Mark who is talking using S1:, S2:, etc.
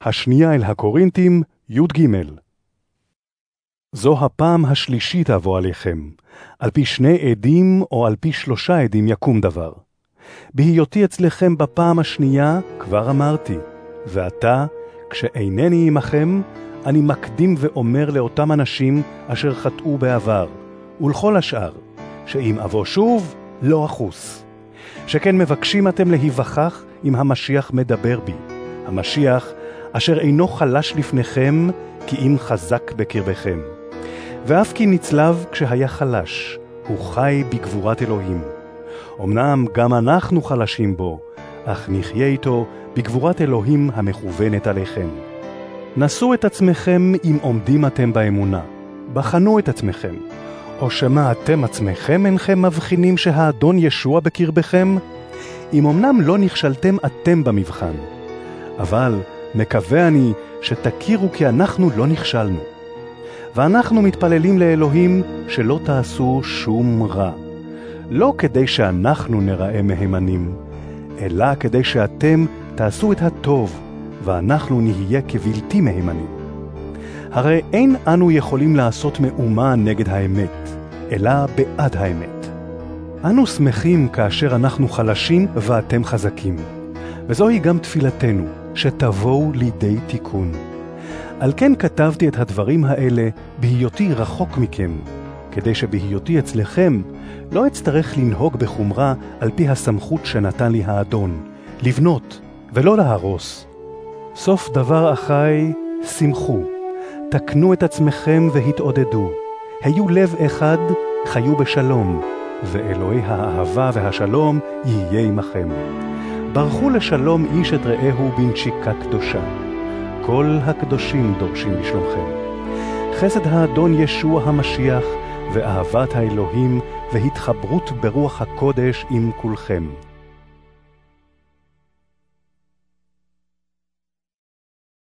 S1: השנייה אל הקורינתים, י"ג. זו הפעם השלישית אבוא עליכם, על פי שני עדים או על פי שלושה עדים יקום דבר. בהיותי אצלכם בפעם השנייה, כבר אמרתי, ועתה, כשאינני עמכם, אני מקדים ואומר לאותם אנשים אשר חטאו בעבר, ולכל השאר, שאם אבוא שוב, לא אחוס. שכן מבקשים אתם להיווכח אם המשיח מדבר בי. המשיח אשר אינו חלש לפניכם, כי אם חזק בקרבכם. ואף כי נצלב כשהיה חלש, הוא חי בגבורת אלוהים. אמנם גם אנחנו חלשים בו, אך נחיה איתו בגבורת אלוהים המכוונת עליכם. נשאו את עצמכם אם עומדים אתם באמונה. בחנו את עצמכם. או שמא אתם עצמכם אינכם מבחינים שהאדון ישוע בקרבכם? אם אמנם לא נכשלתם אתם במבחן. אבל מקווה אני שתכירו כי אנחנו לא נכשלנו. ואנחנו מתפללים לאלוהים שלא תעשו שום רע. לא כדי שאנחנו נראה מהימנים, אלא כדי שאתם תעשו את הטוב, ואנחנו נהיה כבלתי מהימנים. הרי אין אנו יכולים לעשות מאומה נגד האמת, אלא בעד האמת. אנו שמחים כאשר אנחנו חלשים ואתם חזקים, וזוהי גם תפילתנו, שתבואו לידי תיקון. על כן כתבתי את הדברים האלה בהיותי רחוק מכם, כדי שבהיותי אצלכם לא אצטרך לנהוג בחומרה על פי הסמכות שנתן לי האדון, לבנות ולא להרוס. סוף דבר אחי, שמחו, תקנו את עצמכם והתעודדו, היו לב אחד, חיו בשלום, ואלוהי האהבה והשלום יהיה עמכם. ברכו לשלום איש את רעהו בנשיקה קדושה. כל הקדושים דורשים בשלומכם. חסד האדון ישוע המשיח, ואהבת האלוהים, והתחברות ברוח הקודש עם כולכם.